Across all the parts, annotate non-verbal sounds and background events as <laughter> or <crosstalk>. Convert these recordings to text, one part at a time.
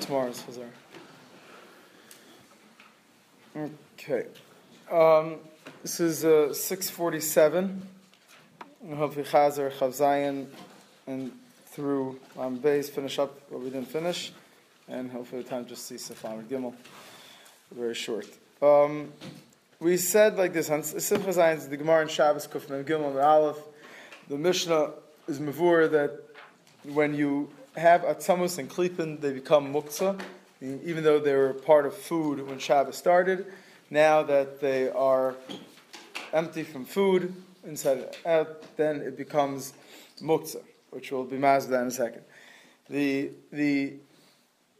Tomorrow's Chazar. Okay. Um, this is uh, 647. Hopefully Chazar, Chavzayan, and through um, Bays finish up what we didn't finish. And hopefully the time just sees Safam Gimel. Very short. Um, we said like this on Simcha Zion's the Gemara and Shabbos Kuf Mem Gimel and Aleph. The Mishnah is mavur that when you have atzamus and klipin, they become muktzah, even though they were part of food when Shabbos started. Now that they are empty from food inside out, then it becomes muktzah, which will be mazda in a second. The the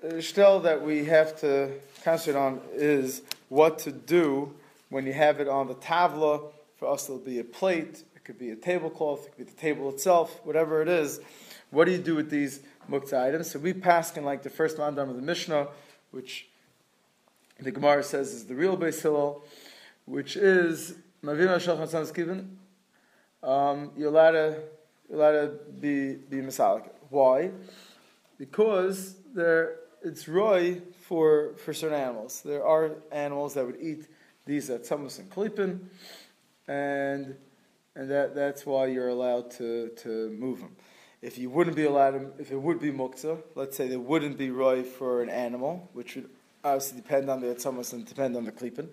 uh, shtel that we have to concentrate on is what to do when you have it on the tavla. For us, it'll be a plate, it could be a tablecloth, it could be the table itself, whatever it is. What do you do with these mukta items? So we pass in like the first mandam of the Mishnah, which the Gemara says is the real base hillel, which is Mavina Shulchan given. Um, you're allowed to you're allowed to be be misalik. Why? Because there it's roy for for certain animals. There are animals that would eat these at Samus and Klipin, and and that that's why you're allowed to to move them. If you wouldn't be allowed to, if it would be muktzah, let's say there wouldn't be roy for an animal, which would obviously depend on the Atzamas and depend on the Klipin.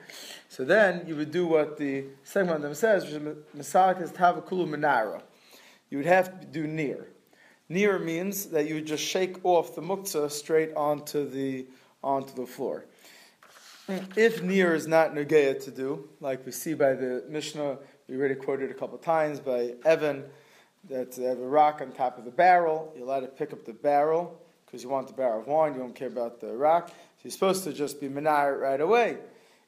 So then you would do what the second them says, which is Masak is Tavakulu Menara. You would have to do near. Near means that you would just shake off the muktzah straight onto the onto the floor. If near is not negeya to do, like we see by the Mishnah, we already quoted a couple times by Evan, that they have a rock on top of the barrel. You're allowed to pick up the barrel because you want the barrel of wine. You don't care about the rock. So you're supposed to just be menar right away.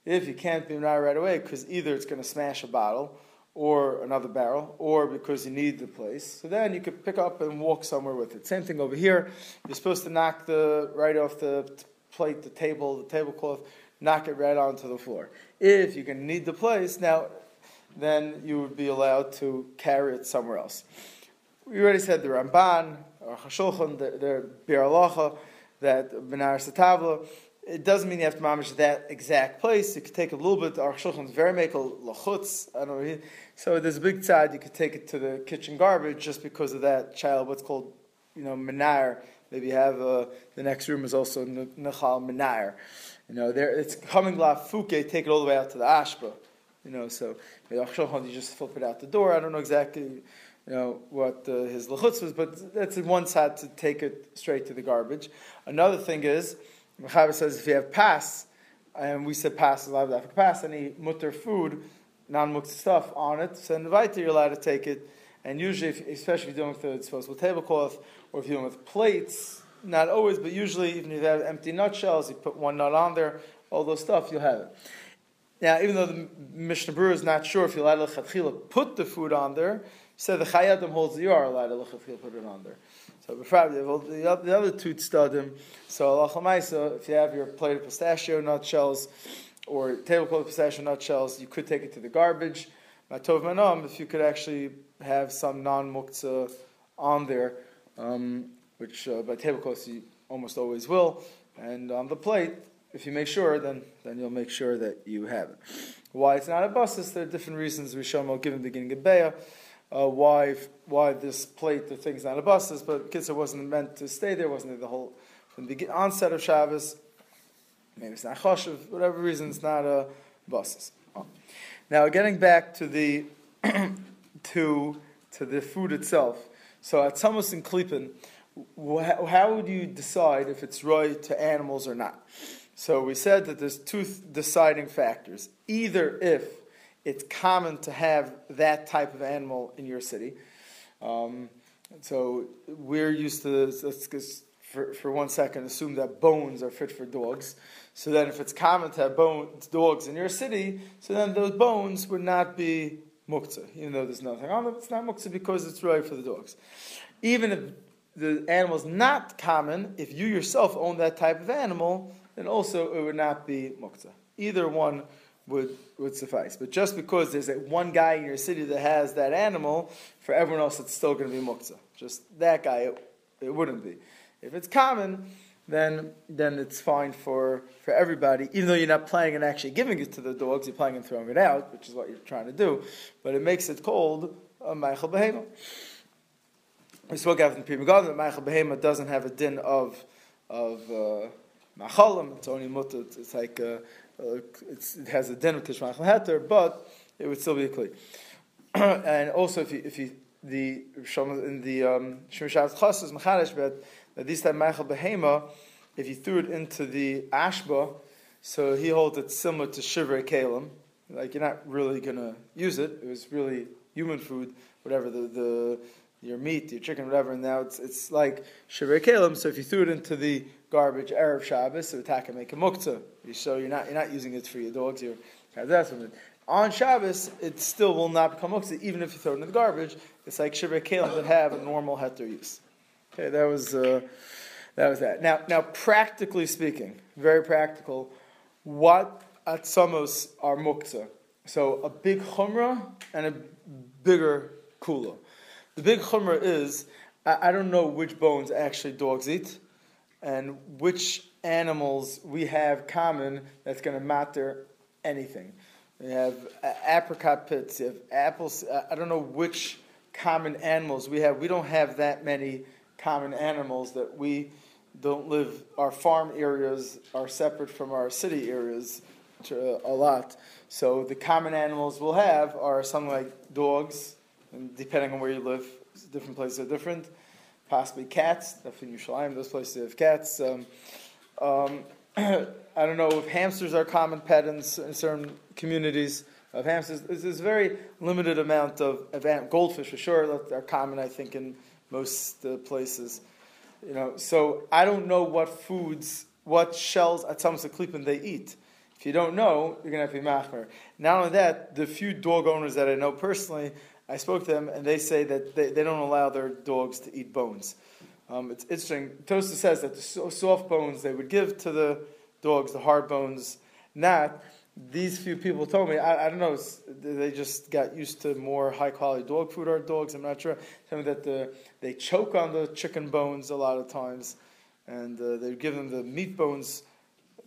If you can't be menar right away, because either it's going to smash a bottle or another barrel, or because you need the place. So then you could pick up and walk somewhere with it. Same thing over here. You're supposed to knock the right off the plate, the table, the tablecloth, knock it right onto the floor. If you can need the place, now then you would be allowed to carry it somewhere else. We already said the Ramban, or Chashulchan, the, Biur Halacha, that Benar Satavla, it doesn't mean you have to mamish that exact place. You could take a little bit. Our shulchan is very mekel lachutz. I don't know. So there's a big side. You could take it to the kitchen garbage just because of that child. What's called, you know, menar. Maybe you have uh, the next room is also nechal menar. You know, there it's coming la fuke. Take it all the way out to the ashba. You know, so you just flip it out the door. I don't know exactly, you know, what uh, his lechutz was, but that's one side to take it straight to the garbage. Another thing is, Mechaber says if you have pass, and we said pass a lot of pass, any mutter food, non-mukta stuff on it, so in the Vita you're allowed to take it. And usually, if, especially if you're dealing with a disposable tablecloth, or if you're dealing with plates, not always, but usually, even if you have empty nutshells, you put one nut on there, all those stuff, you'll have it. Now, even though the Mishnah Berurah is not sure if you're allowed to put the food on there, said so the Chayadim holds you are allowed to put it on there. So the other two tzadim. So if you have your plate of pistachio nutshells or tablecloth of pistachio nutshells, you could take it to the garbage. Matov manom, if you could actually have some non muktzah on there, um, which uh, by tablecloth you almost always will, and on the plate, if you make sure, then then you'll make sure that you have it. Why it's not a basis? There are different reasons we show them given beginning of Beah uh, why why this plate, the thing's not a buses, but kids wasn't meant to stay there, wasn't it the whole from the onset of Shabbos. Maybe it's not choshev, whatever reason, it's not a buses. Oh. Now, getting back to the <clears throat> to to the food itself. So at Samos and Klipin, how would you decide if it's right to animals or not? So we said that there's two deciding factors. Either if it's common to have that type of animal in your city. Um, so we're used to this, let's for, for one second assume that bones are fit for dogs. So then if it's common to have bones, dogs in your city, so then those bones would not be muktzah, even though there's nothing on them. It's not muktzah because it's right for the dogs. Even if the animal is not common, if you yourself own that type of animal, then also it would not be muktzah. Either one would, would suffice. But just because there's that one guy in your city that has that animal, for everyone else it's still going to be muktzah. Just that guy, it, it wouldn't be. If it's common, then then it's fine for, for everybody, even though you're not planning on actually giving it to the dogs, you're planning on throwing it out, which is what you're trying to do. But it makes it called a uh, Meichel Behema. We spoke after the Pri Megadim that Meichel Behema doesn't have a din of of uh, Machalim, it's only mutter, it's, like uh, uh, it's, it has a din of Kishmachal Heter, but it would still be a Kli. <clears throat> and also, if you, if you the in the um, Shemishat Chasas Machadish, but this time Michael Behema, if you threw it into the ashba, so he holds it similar to Shivrei Kalim. Like you're not really gonna use it. It was really human food, whatever the, the your meat, your chicken, whatever. And now it's it's like Shivrei Kalim. So if you threw it into the garbage erev Shabbos, so attack and make a muktzah. So you're not you're not using it for your dogs. That's. On Shabbos, it still will not become muktzah, even if you throw it in the garbage. It's like Shivrei Kalim that have a normal heter use. Okay, that was uh, that was that. Now, now, practically speaking, very practical, what atzamos are muktzah? So a big chumrah and a bigger kula. The big chumrah is I, I don't know which bones actually dogs eat, and which animals we have common that's going to matter anything. We have uh, apricot pits. You have apples. Uh, I don't know which common animals we have. We don't have that many common animals that we don't live, our farm areas are separate from our city areas to, a lot. So the common animals we'll have are something like dogs, and depending on where you live, different places are different. Possibly cats, definitely in Yerushalayim, those places have cats. Um, um, <clears throat> I don't know if hamsters are common pet in, in certain communities of hamsters. There's a very limited amount of, goldfish for sure that are common, I think, in most uh, places. You know, so I don't know what foods, what shells at some Samsa they eat. If you don't know, you're going to have to be machmer. Not only that, the few dog owners that I know personally, I spoke to them and they say that they, they don't allow their dogs to eat bones. Um, it's interesting. Tosa says that the soft bones they would give to the dogs, the hard bones, not these few people told me, I, I, don't know, they just got used to more high quality dog food or dogs, I'm not sure. Tell me that the, they choke on the chicken bones a lot of times, and uh, they give them the meat bones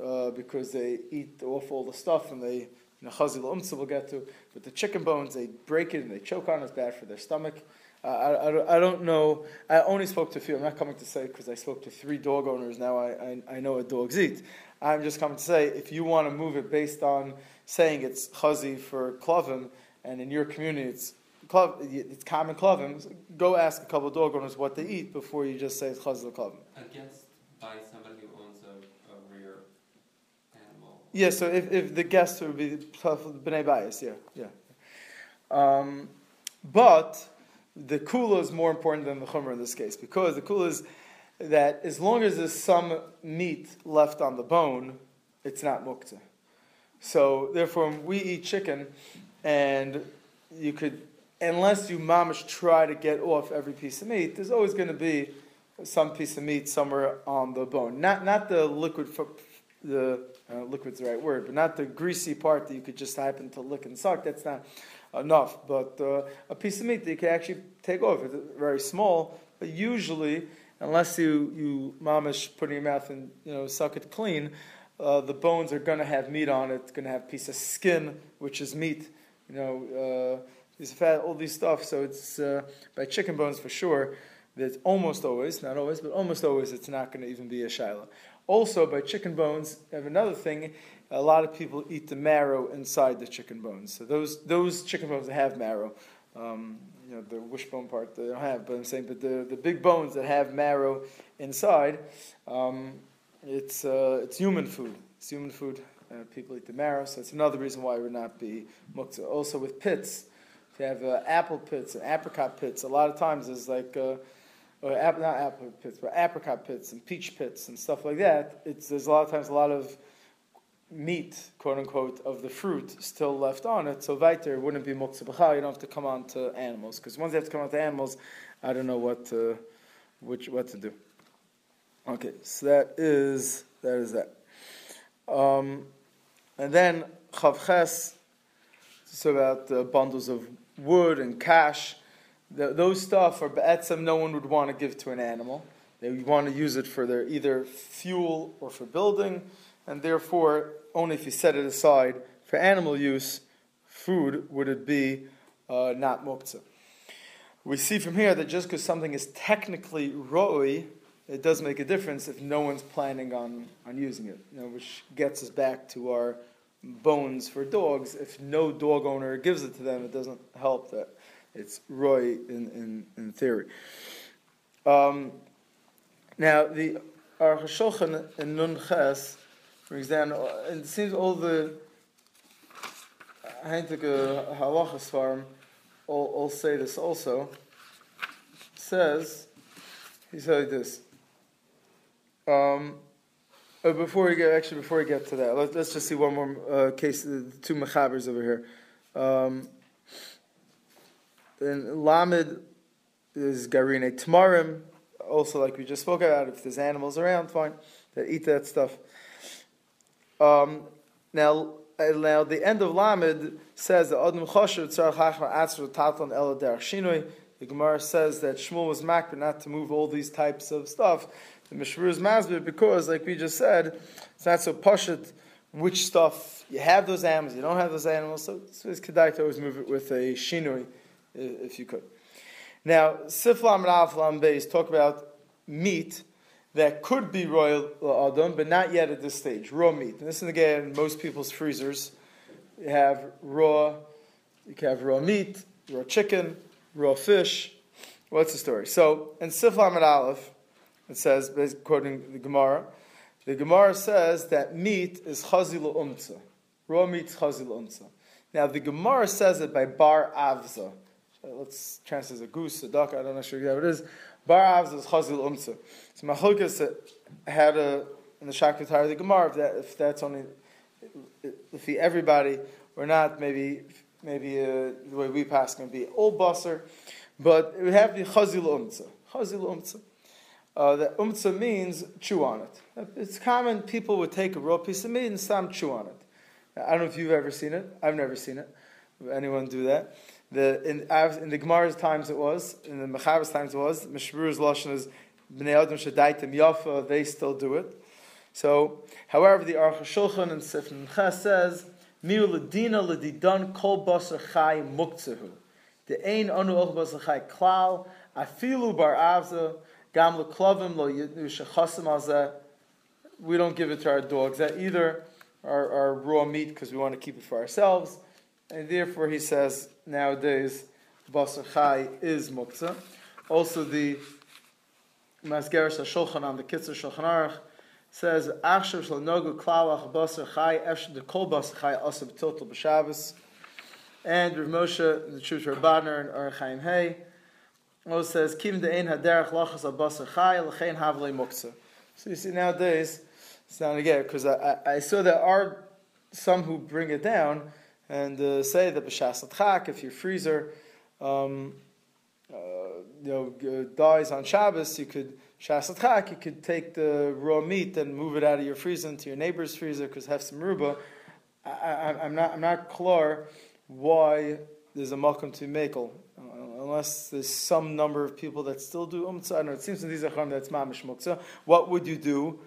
uh, because they eat off all the stuff and they, you know, chazil umtza will get to, but the chicken bones, they break it and they choke on it, it's bad for their stomach. Uh, I, I, I, don't know. I only spoke to a few. I'm not coming to say because I spoke to three dog owners. Now I, I, I know what dogs eat. I'm just coming to say if you want to move it based on saying it's chazi for klovim, and in your community it's it's common klovim, go ask a couple of dog owners what they eat before you just say it's chazi klovim. Against somebody who owns a, a rear animal. Yeah, so if, if the guest would be bnei bias, yeah, yeah. Um, but the kula is more important than the chumrah in this case because the kula is that as long as there's some meat left on the bone, it's not mukta. So therefore, we eat chicken, and you could, unless you mamish try to get off every piece of meat, there's always going to be some piece of meat somewhere on the bone. Not not the liquid, the uh, liquid's the right word, but not the greasy part that you could just happen to lick and suck. That's not enough. But uh, a piece of meat that you can actually take off. It's very small, but usually unless you, you mamish put in your mouth and you know suck it clean, uh, the bones are going to have meat on it. It's going to have a piece of skin, which is meat. You know, uh, fat, all these stuff. So it's uh, by chicken bones for sure. That almost always, not always, but almost always, it's not going to even be a shiloh. Also, by chicken bones, have another thing. A lot of people eat the marrow inside the chicken bones. So those those chicken bones that have marrow. Um, you know, the wishbone part they don't have, but I'm saying, but the, the big bones that have marrow inside, um, it's, uh, it's human food. It's human food. Uh, people eat the marrow, so it's another reason why it would not be muktzah. Also with pits, if you have uh, apple pits and apricot pits, a lot of times there's like, uh, or ap- not apple pits, but apricot pits and peach pits and stuff like that. It's, there's a lot of times a lot of meat, quote unquote, of the fruit still left on it. So weiter wouldn't be muktzah b'chal. You don't have to come on to animals because once you have to come on to animals, I don't know what to, which what to do. Okay, so that is that is that. Um, and then Chavches, it's about uh, bundles of wood and cash. The, those stuff are be'etzem no one would want to give to an animal. They would want to use it for their either fuel or for building, and therefore, only if you set it aside for animal use, food would it be uh, not muktzah. We see from here that just because something is technically roi, it does make a difference if no one's planning on, on using it, you know, which gets us back to our bones for dogs. If no dog owner gives it to them, it doesn't help that it's Roy in, in, in theory. Um, now, the Aruch in Nun Ches, for example, and it seems all the Heintige Halachas farm all, all say this also, says, he said this. Um, uh, before we get, actually, before we get to that, let, us just see one more uh, case, the two machabers over here. Um, then Lamed is Garine Tmarim, also like we just spoke about, if there's animals around, fine, that eat that stuff. Um, now, uh, now the end of Lamed says that Adam Chosher Tzar Chachma Atzra Tatan El Shinoi. The Gemara says that Shmuel was makbid not to move all these types of stuff. The Mishmur is masbid because, like we just said, it's not so pashut which stuff you have those animals, you don't have those animals. So it's kedai to always move it with a shinui, Uh, if you could. Now, Siflam Alflam Beis talk about meat that could be royal uh, adam, but not yet at this stage. Raw meat. And this is again most people's freezers. You have raw, you can have raw meat, raw chicken, raw fish. What's the story? So in Siflam and Aleph, it says, quoting the Gemara, the Gemara says that meat is chazil umtza. Raw meat is chazil umtza. Now the Gemara says it by bar avza. Let's translate as a goose, a duck, I don't know sure how it is. Bar avza is chazil umtza. So Machokas had a in the Shakatar the Gemara if, that, if that's only if he, everybody or not maybe maybe uh, the way we pass can be old basar, but it would have to be chazil umtza. Chazil umtza. Uh, that umtza means chew on it. It's common people would take a raw piece of meat and some chew on it. I don't know if you've ever seen it. I've never seen it. Anyone do that? The, in, in the Gemara's times it was, in the Mechaber's times it was, Mishbur's Lashon is Bnei Adam Shadaitim Yafa, they still do it. So, however, the Aruch HaShulchan and Sifn Ches says, Miu ledina ledidan kol basar chai muktzehu. The ein anu och basar chai klal, afilu bar avza, gam leklovim lo shechasim azeh. We don't give it to our dogs. That either our, our raw meat because we want to keep it for ourselves, and therefore he says nowadays basar chai is muktzah. Also the Masgeres HaShulchan on the Kitzur Shulchan Aruch says Achshav Shal Nogu Klalach Basar Chai Efsh the Kol Basar Chai Asab Total B'Shabbos and Rav Moshe the Truth Rabbaner and Or Chaim Hey also says Kim the Ein Haderach Lachas Al Basar Chai L'Chein Havlei Muksa so you see nowadays it's not again because I, I, I, saw there are some who bring it down and uh, say that B'Shas Chak if your freezer um, uh, you know dies on Shabbos you could Shasatchak, you could take the raw meat and move it out of your freezer into your neighbor's freezer because have some ruba. I, am not, I'm not clear why there's a malkum to makel, uh, unless there's some number of people that still do umtza. I don't know, it seems in these achram that's mamish muktzah. What would you do?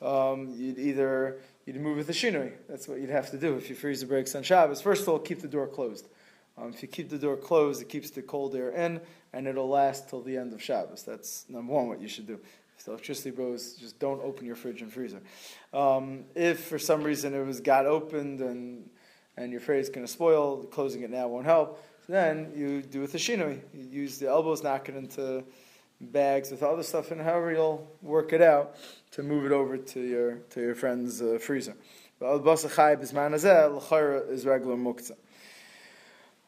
Um, you'd either you'd move with the shinui. That's what you'd have to do if you freeze the brakes on Shabbos. First of all, keep the door closed. Um, if you keep the door closed, it keeps the cold air in and it'll last till the end of Shabbos. That's number one, what you should do. If the electricity goes, just don't open your fridge and freezer. Um, if for some reason it was got opened and and you're afraid it's going to spoil, closing it now won't help. So then you do with the shinoi. You use the elbows, knock it into bags with other stuff, and however you'll work it out to move it over to your to your friend's uh, freezer. But al basa is manazel, kharah is regular muktzah.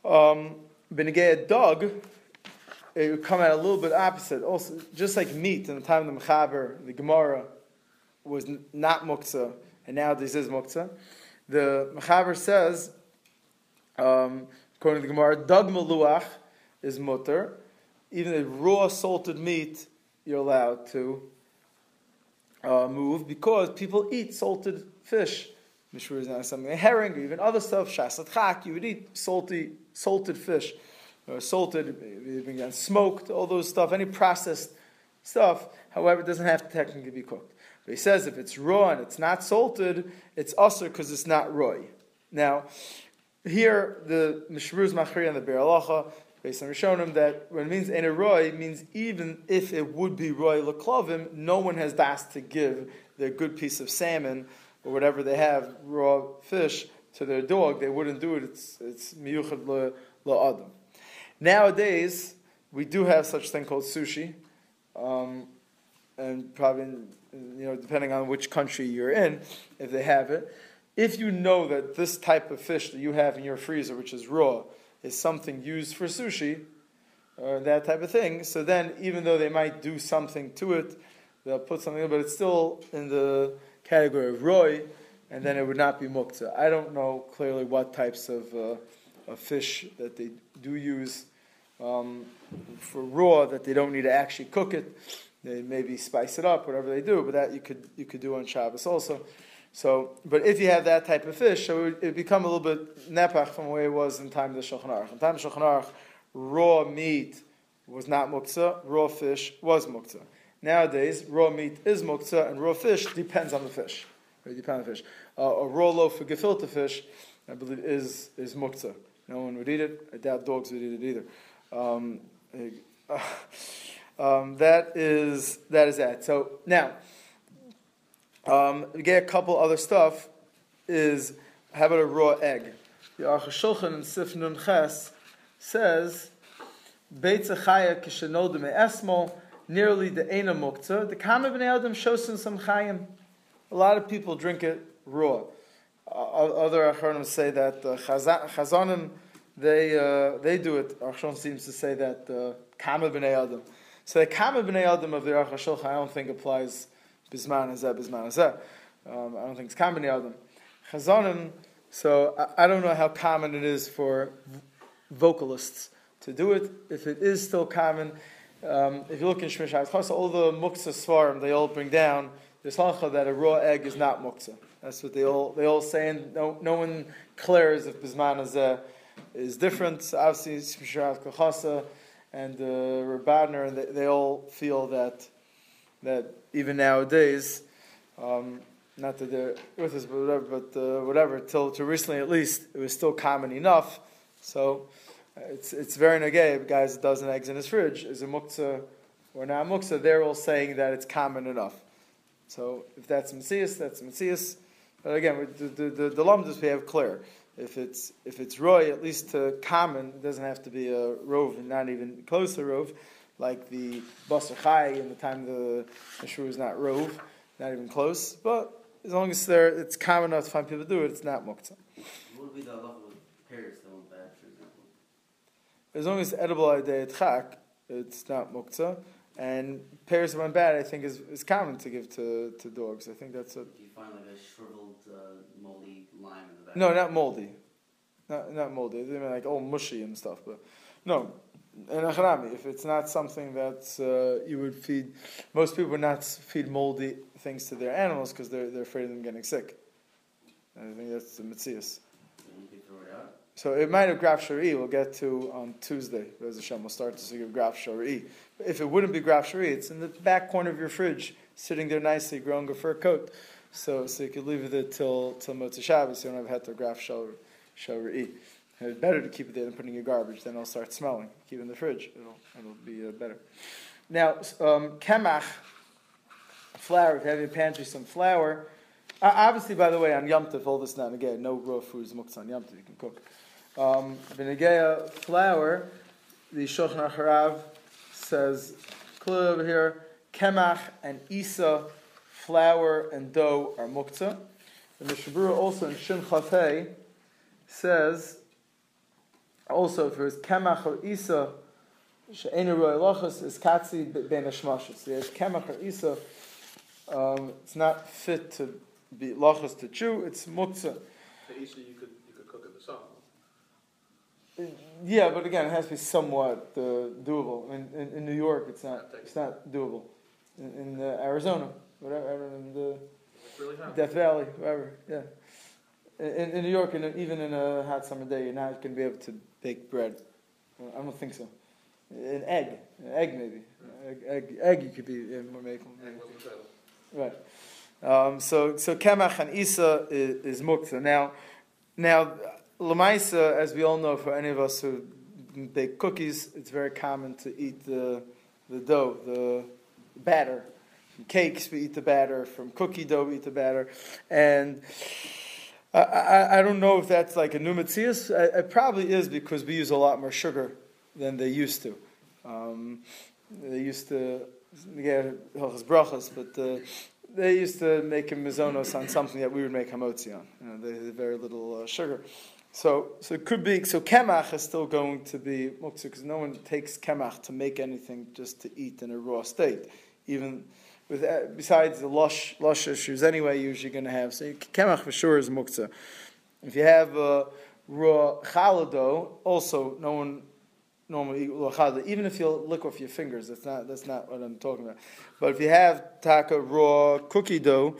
Um, a dog it would come out a little bit opposite. Also, just like meat in the time of the Mechaber, the Gemara was not muktzah, and now this is muktzah. The Mechaber says, um, according to the Gemara, dog maluach is mutter. Even a raw salted meat, you're allowed to uh, move because people eat salted fish. mishmur is not something like herring or even other stuff. Shasat chak, you would eat salty, salted fish, or salted, even smoked, all those stuff, any processed stuff. However, it doesn't have to technically be cooked. But he says if it's raw and it's not salted, it's usr because it's not roy. Now, here the Mishmur's Machri and the Biur Halacha, based on Rishonim, that when it means roy, means even if it would be roy leklavim, no one has asked to give their good piece of salmon or whatever they have, raw fish, to their dog. They wouldn't do it. It's it's miyuchad la'adam. Nowadays, we do have such thing called sushi, um, and probably you know depending on which country you're in, if they have it. If you know that this type of fish that you have in your freezer, which is raw, is something used for sushi, or that type of thing, so then even though they might do something to it, they'll put something, in, but it's still in the category of roy, and then it would not be mukta. I don't know clearly what types of, uh, of fish that they do use um, for raw that they don't need to actually cook it. They maybe spice it up, whatever they do, but that you could you could do on Shabbos also. So, but if you have that type of fish, so it would become a little bit nepach from the way it was in time of the Shulchan Aruch. In time of Shulchan Aruch, raw meat was not muktzah, raw fish was muktzah. Nowadays, raw meat is muktzah, and raw fish depends on the fish. It depends on the fish. Uh, a raw loaf of gefilte fish, I believe, is is muktzah. No one would eat it. I doubt dogs would eat it either. Um, <laughs> um, that is that is that. So now, um, get a couple other stuff. Is how about a raw egg? The Aruch Shulchan in Sif Nun Ches says, "Beitza chaya kishenolde esmol nearly the ena mukta. The kama b'nei adam shows some chayim. A lot of people drink it raw. Uh, other achronim say that uh, chazanim they uh, they do it. Arshon seems to say that uh, kama b'nei adam. So the kama b'nei adam of the Aruch Shulchan I don't think applies bisman azeh bisman azeh. Um, I don't think it's common adam. Chazanim. So I, I, don't know how common it is for vocalists to do it. If it is still common, um, if you look in Shmish all the muktzah svarim they all bring down this halacha that a raw egg is not muktzah. That's what they all they all say, and no, no one clears if bisman azeh is different. Obviously, Shmisharat Kochasa and uh, Rabadner, and they, they, all feel that that even nowadays, um, not that they're with us, but whatever, but uh, whatever, till to recently at least, it was still common enough. So uh, it's it's very negay. Guys, a dozen eggs in his fridge is a muktzah or not muktzah. They're all saying that it's common enough. So if that's Messias, that's Messias. But again, the the, the, the lumdus we have clear if it's if it's roy, at least to common, it doesn't have to be a rove, not even close to rove, like the basar chai in the time the shrew is not rove, not even close. But as long as there, it's common enough to find people to do it, it's not muktzah. What would be the halacha with pears that went bad, for example? As long as edible idea chak, it's not muktzah. And pears that went bad, I think, is, is common to give to, to dogs. I think that's a. Do you find like a shriveled, uh, moldy lime in the back? No, not moldy. Not, not moldy. I mean like all mushy and stuff. But no, in acharami, if it's not something that uh, you would feed, most people would not feed moldy things to their animals because they're, they're afraid of them getting sick. And I think that's the mitzias. So it might have graf shari. We'll get to on Tuesday. As Hashem will start to see graf shari. If it wouldn't be graf shari, it's in the back corner of your fridge, sitting there nicely, growing a fur coat. So so you could leave it there till till Motzei Shabbos. You don't have to graf shari. It's better to keep it there than putting your garbage. Then it'll start smelling. Keep it in the fridge. It'll it'll be uh, better. Now um, kemach flour. If you have in your pantry some flour. Uh, obviously, by the way, on Yom Tov, all this now again, no raw foods muktzah on Yom Tov. You can cook. Um, flour, the Shulchan Harav says clear over here, Kemach and Isa, flour and dough are muktzah. The Mishabura also in Shin Chafei says, also if it's Kemach or Isa, She'enu Roy Lochus is Katzi Ben. So there's Kemach or Isa, um, it's not fit to be Lochus to chew, it's muktzah. The Isa you could cook it in the sun. yeah, but again, it has to be somewhat uh, doable. In, in, in, New York, it's not it's not doable. In, in uh, Arizona, whatever, in the really Death Valley, whatever, yeah. in, in New York, in even in a hot summer day, you're not going to be able to bake bread. I don't think so. An egg, an egg maybe, egg, egg, egg you could be more making. Right. Um, so so kemach and isa is, is mukta. Now, now lamaisa, as we all know, for any of us who bake cookies, it's very common to eat the the dough, the batter. From cakes, we eat the batter. From cookie dough, we eat the batter, and. I, I, I don't know if that's like a new. It, probably is because we use a lot more sugar than they used to. Um, they used to get brachas, but uh, they used to make a mizonos on something that we would make hamotzi on. You know, they very little uh, sugar. So, so it could be. So kemach is still going to be muktzah because no one takes kemach to make anything just to eat in a raw state. Even with uh, besides the lush lush issues, anyway, you're usually going to have. So kemach for sure is muktzah. If you have uh, raw challah also no one normally. Even if you lick off your fingers, that's not that's not what I'm talking about. But if you have taka raw cookie dough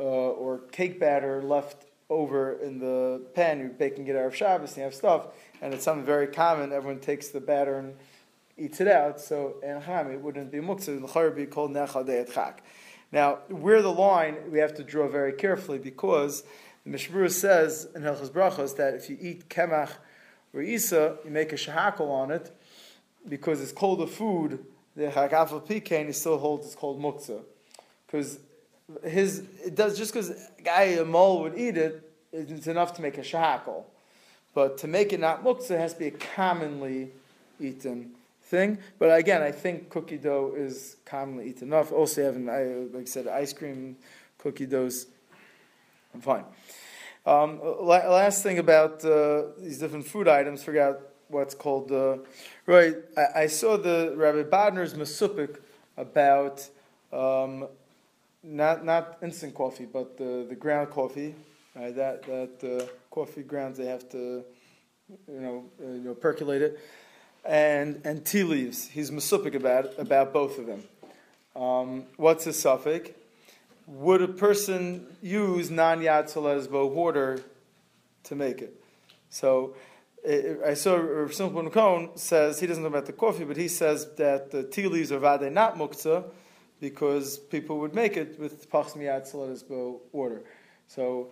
uh, or cake batter left over in the pan, you're baking it out of Shabbos, and you have stuff, and it's something very common. Everyone takes the batter and eats it out. So in Ham, it wouldn't be muktzah. The would be called nechadei chak. Now, where the line we have to draw very carefully because the Mishmur says in Hilchas Brachos that if you eat kemach or isa, you make a shahakal on it because it's called a food. The hakafal pikain he still holds it's called muktzah because his it does just because guy a mole would eat it, it's enough to make a shahakal. But to make it not muktzah it has to be a commonly eaten thing. But again, I think cookie dough is commonly eaten enough. Also, having like I said, ice cream, cookie doughs, I'm fine. Um, last thing about uh, these different food items, forgot what's called. Uh, right, I, I, saw the Rabbi Bodner's Masupik about um, not not instant coffee, but the, the ground coffee. Right, that that uh, coffee grounds they have to, you know, uh, you know, percolate it, and and tea leaves. He's Masupik about about both of them. Um, what's his suffix? would a person use non yad water to make it? So I saw Rav Simon Cohen says he doesn't know about the coffee, but he says that the tea leaves are vade not muktzah because people would make it with pachs miyad water. So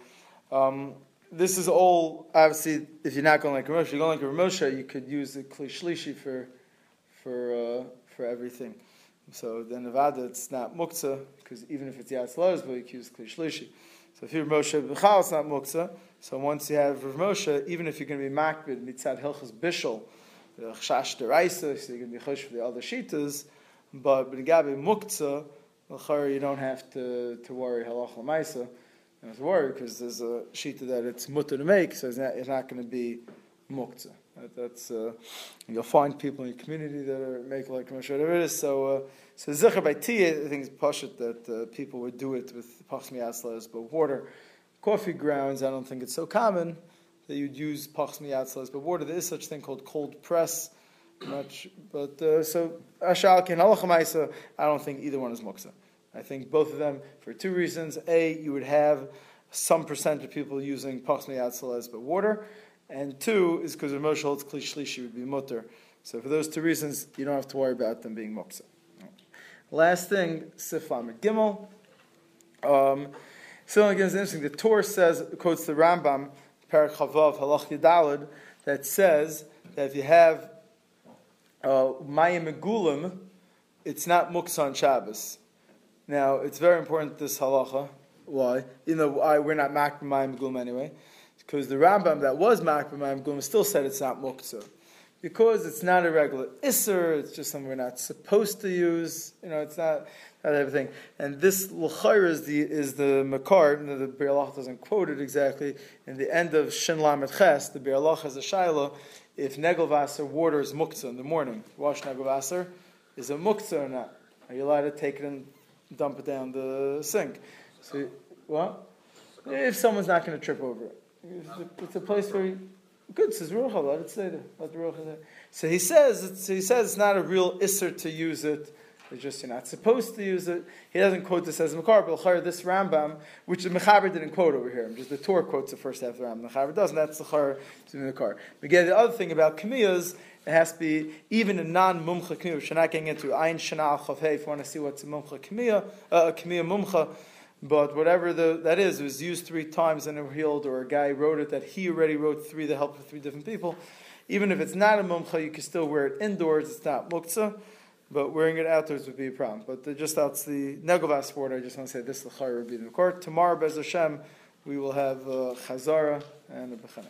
um, this is all obviously if you're not going like Ramosha, you're going like Ramosha, you could use the kli shlishi for for uh, for everything. So then Nevada, it's not muktzah, because even if it's Yatz but you can use Kli Shlishi. So if you're Moshe B'chal, it's not muktzah. So once you have Rav even if you're going to be makbid, mitzad hilchas bishul, deraisa, so you're going to be chosh for the other shitas, but b'nigabe muktzah, you don't have to, to worry halach l'maisa. Have to worry because there's a shita that it's mutter to make, so it's not, it's not going to be muktzah. That's uh, you'll find people in your community that are make like it is. So, uh, so zikr by tea, I think it's pashut that uh, people would do it with pachmi aslas, but water, coffee grounds. I don't think it's so common that you'd use pachmi aslas, but water. There is such thing called cold press. Much, but uh, so ashal halachamaisa. I don't think either one is muksa. I think both of them for two reasons. A, you would have some percent of people using pachmi aslas, but water and two is because of Moshe holds Kli Shlishi would be mutter. So for those two reasons, you don't have to worry about them being muksa. Last thing, Sifam Gimel. Um, so again, it's interesting. The Torah says, quotes the Rambam, Parak Chavav Halach Yadalad, that says that if you have uh, Mayim Megulim, it's not muksa on Shabbos. Now, it's very important this halacha. Why? You know, I, we're not mak Mayim anyway. Because the Rambam that was Makbam Gum still said it's not Muktzah. Because it's not a regular Isser, it's just something we're not supposed to use. You know, it's not that type of thing. And this L'chair is the, is the Makar, you know, the Biur doesn't quote it exactly. In the end of Shin Lamed Ches, the Biur has a Shaila, if Negelvasser water is Muktzah in the morning, wash Negelvasser, is it Muktzah or not? Are you allowed to take it and dump it down the sink? So, what? If someone's not going to trip over it. It's a place where he, good says Ruach let it say that. Let the Ruach So he says it's, he says it's not a real isser to use it It's just you're not supposed to use it. He doesn't quote this as Makar, but this Rambam, which the Mechaber didn't quote over here. Just the Torah quotes the first half of the Rambam. The Mechaber doesn't. That's the Chayr to Makar. But again, the other thing about Kamiyas, it has to be even a non-mumcha Kamiyah, which you're not getting into Ayin Shana Al if you want to see what's a mumcha Kamiyah, uh, a Kamiyah mumcha. But whatever the, that is, it was used three times and it healed, or a guy wrote it that he already wrote three that helped three different people. Even if it's not a mumcha, you can still wear it indoors. It's not muktzah, but wearing it outdoors would be a problem. But the, just that's the negovas sport. I just want to say this the would be the court. Tomorrow, Bez Hashem, we will have uh, chazara and a bechana.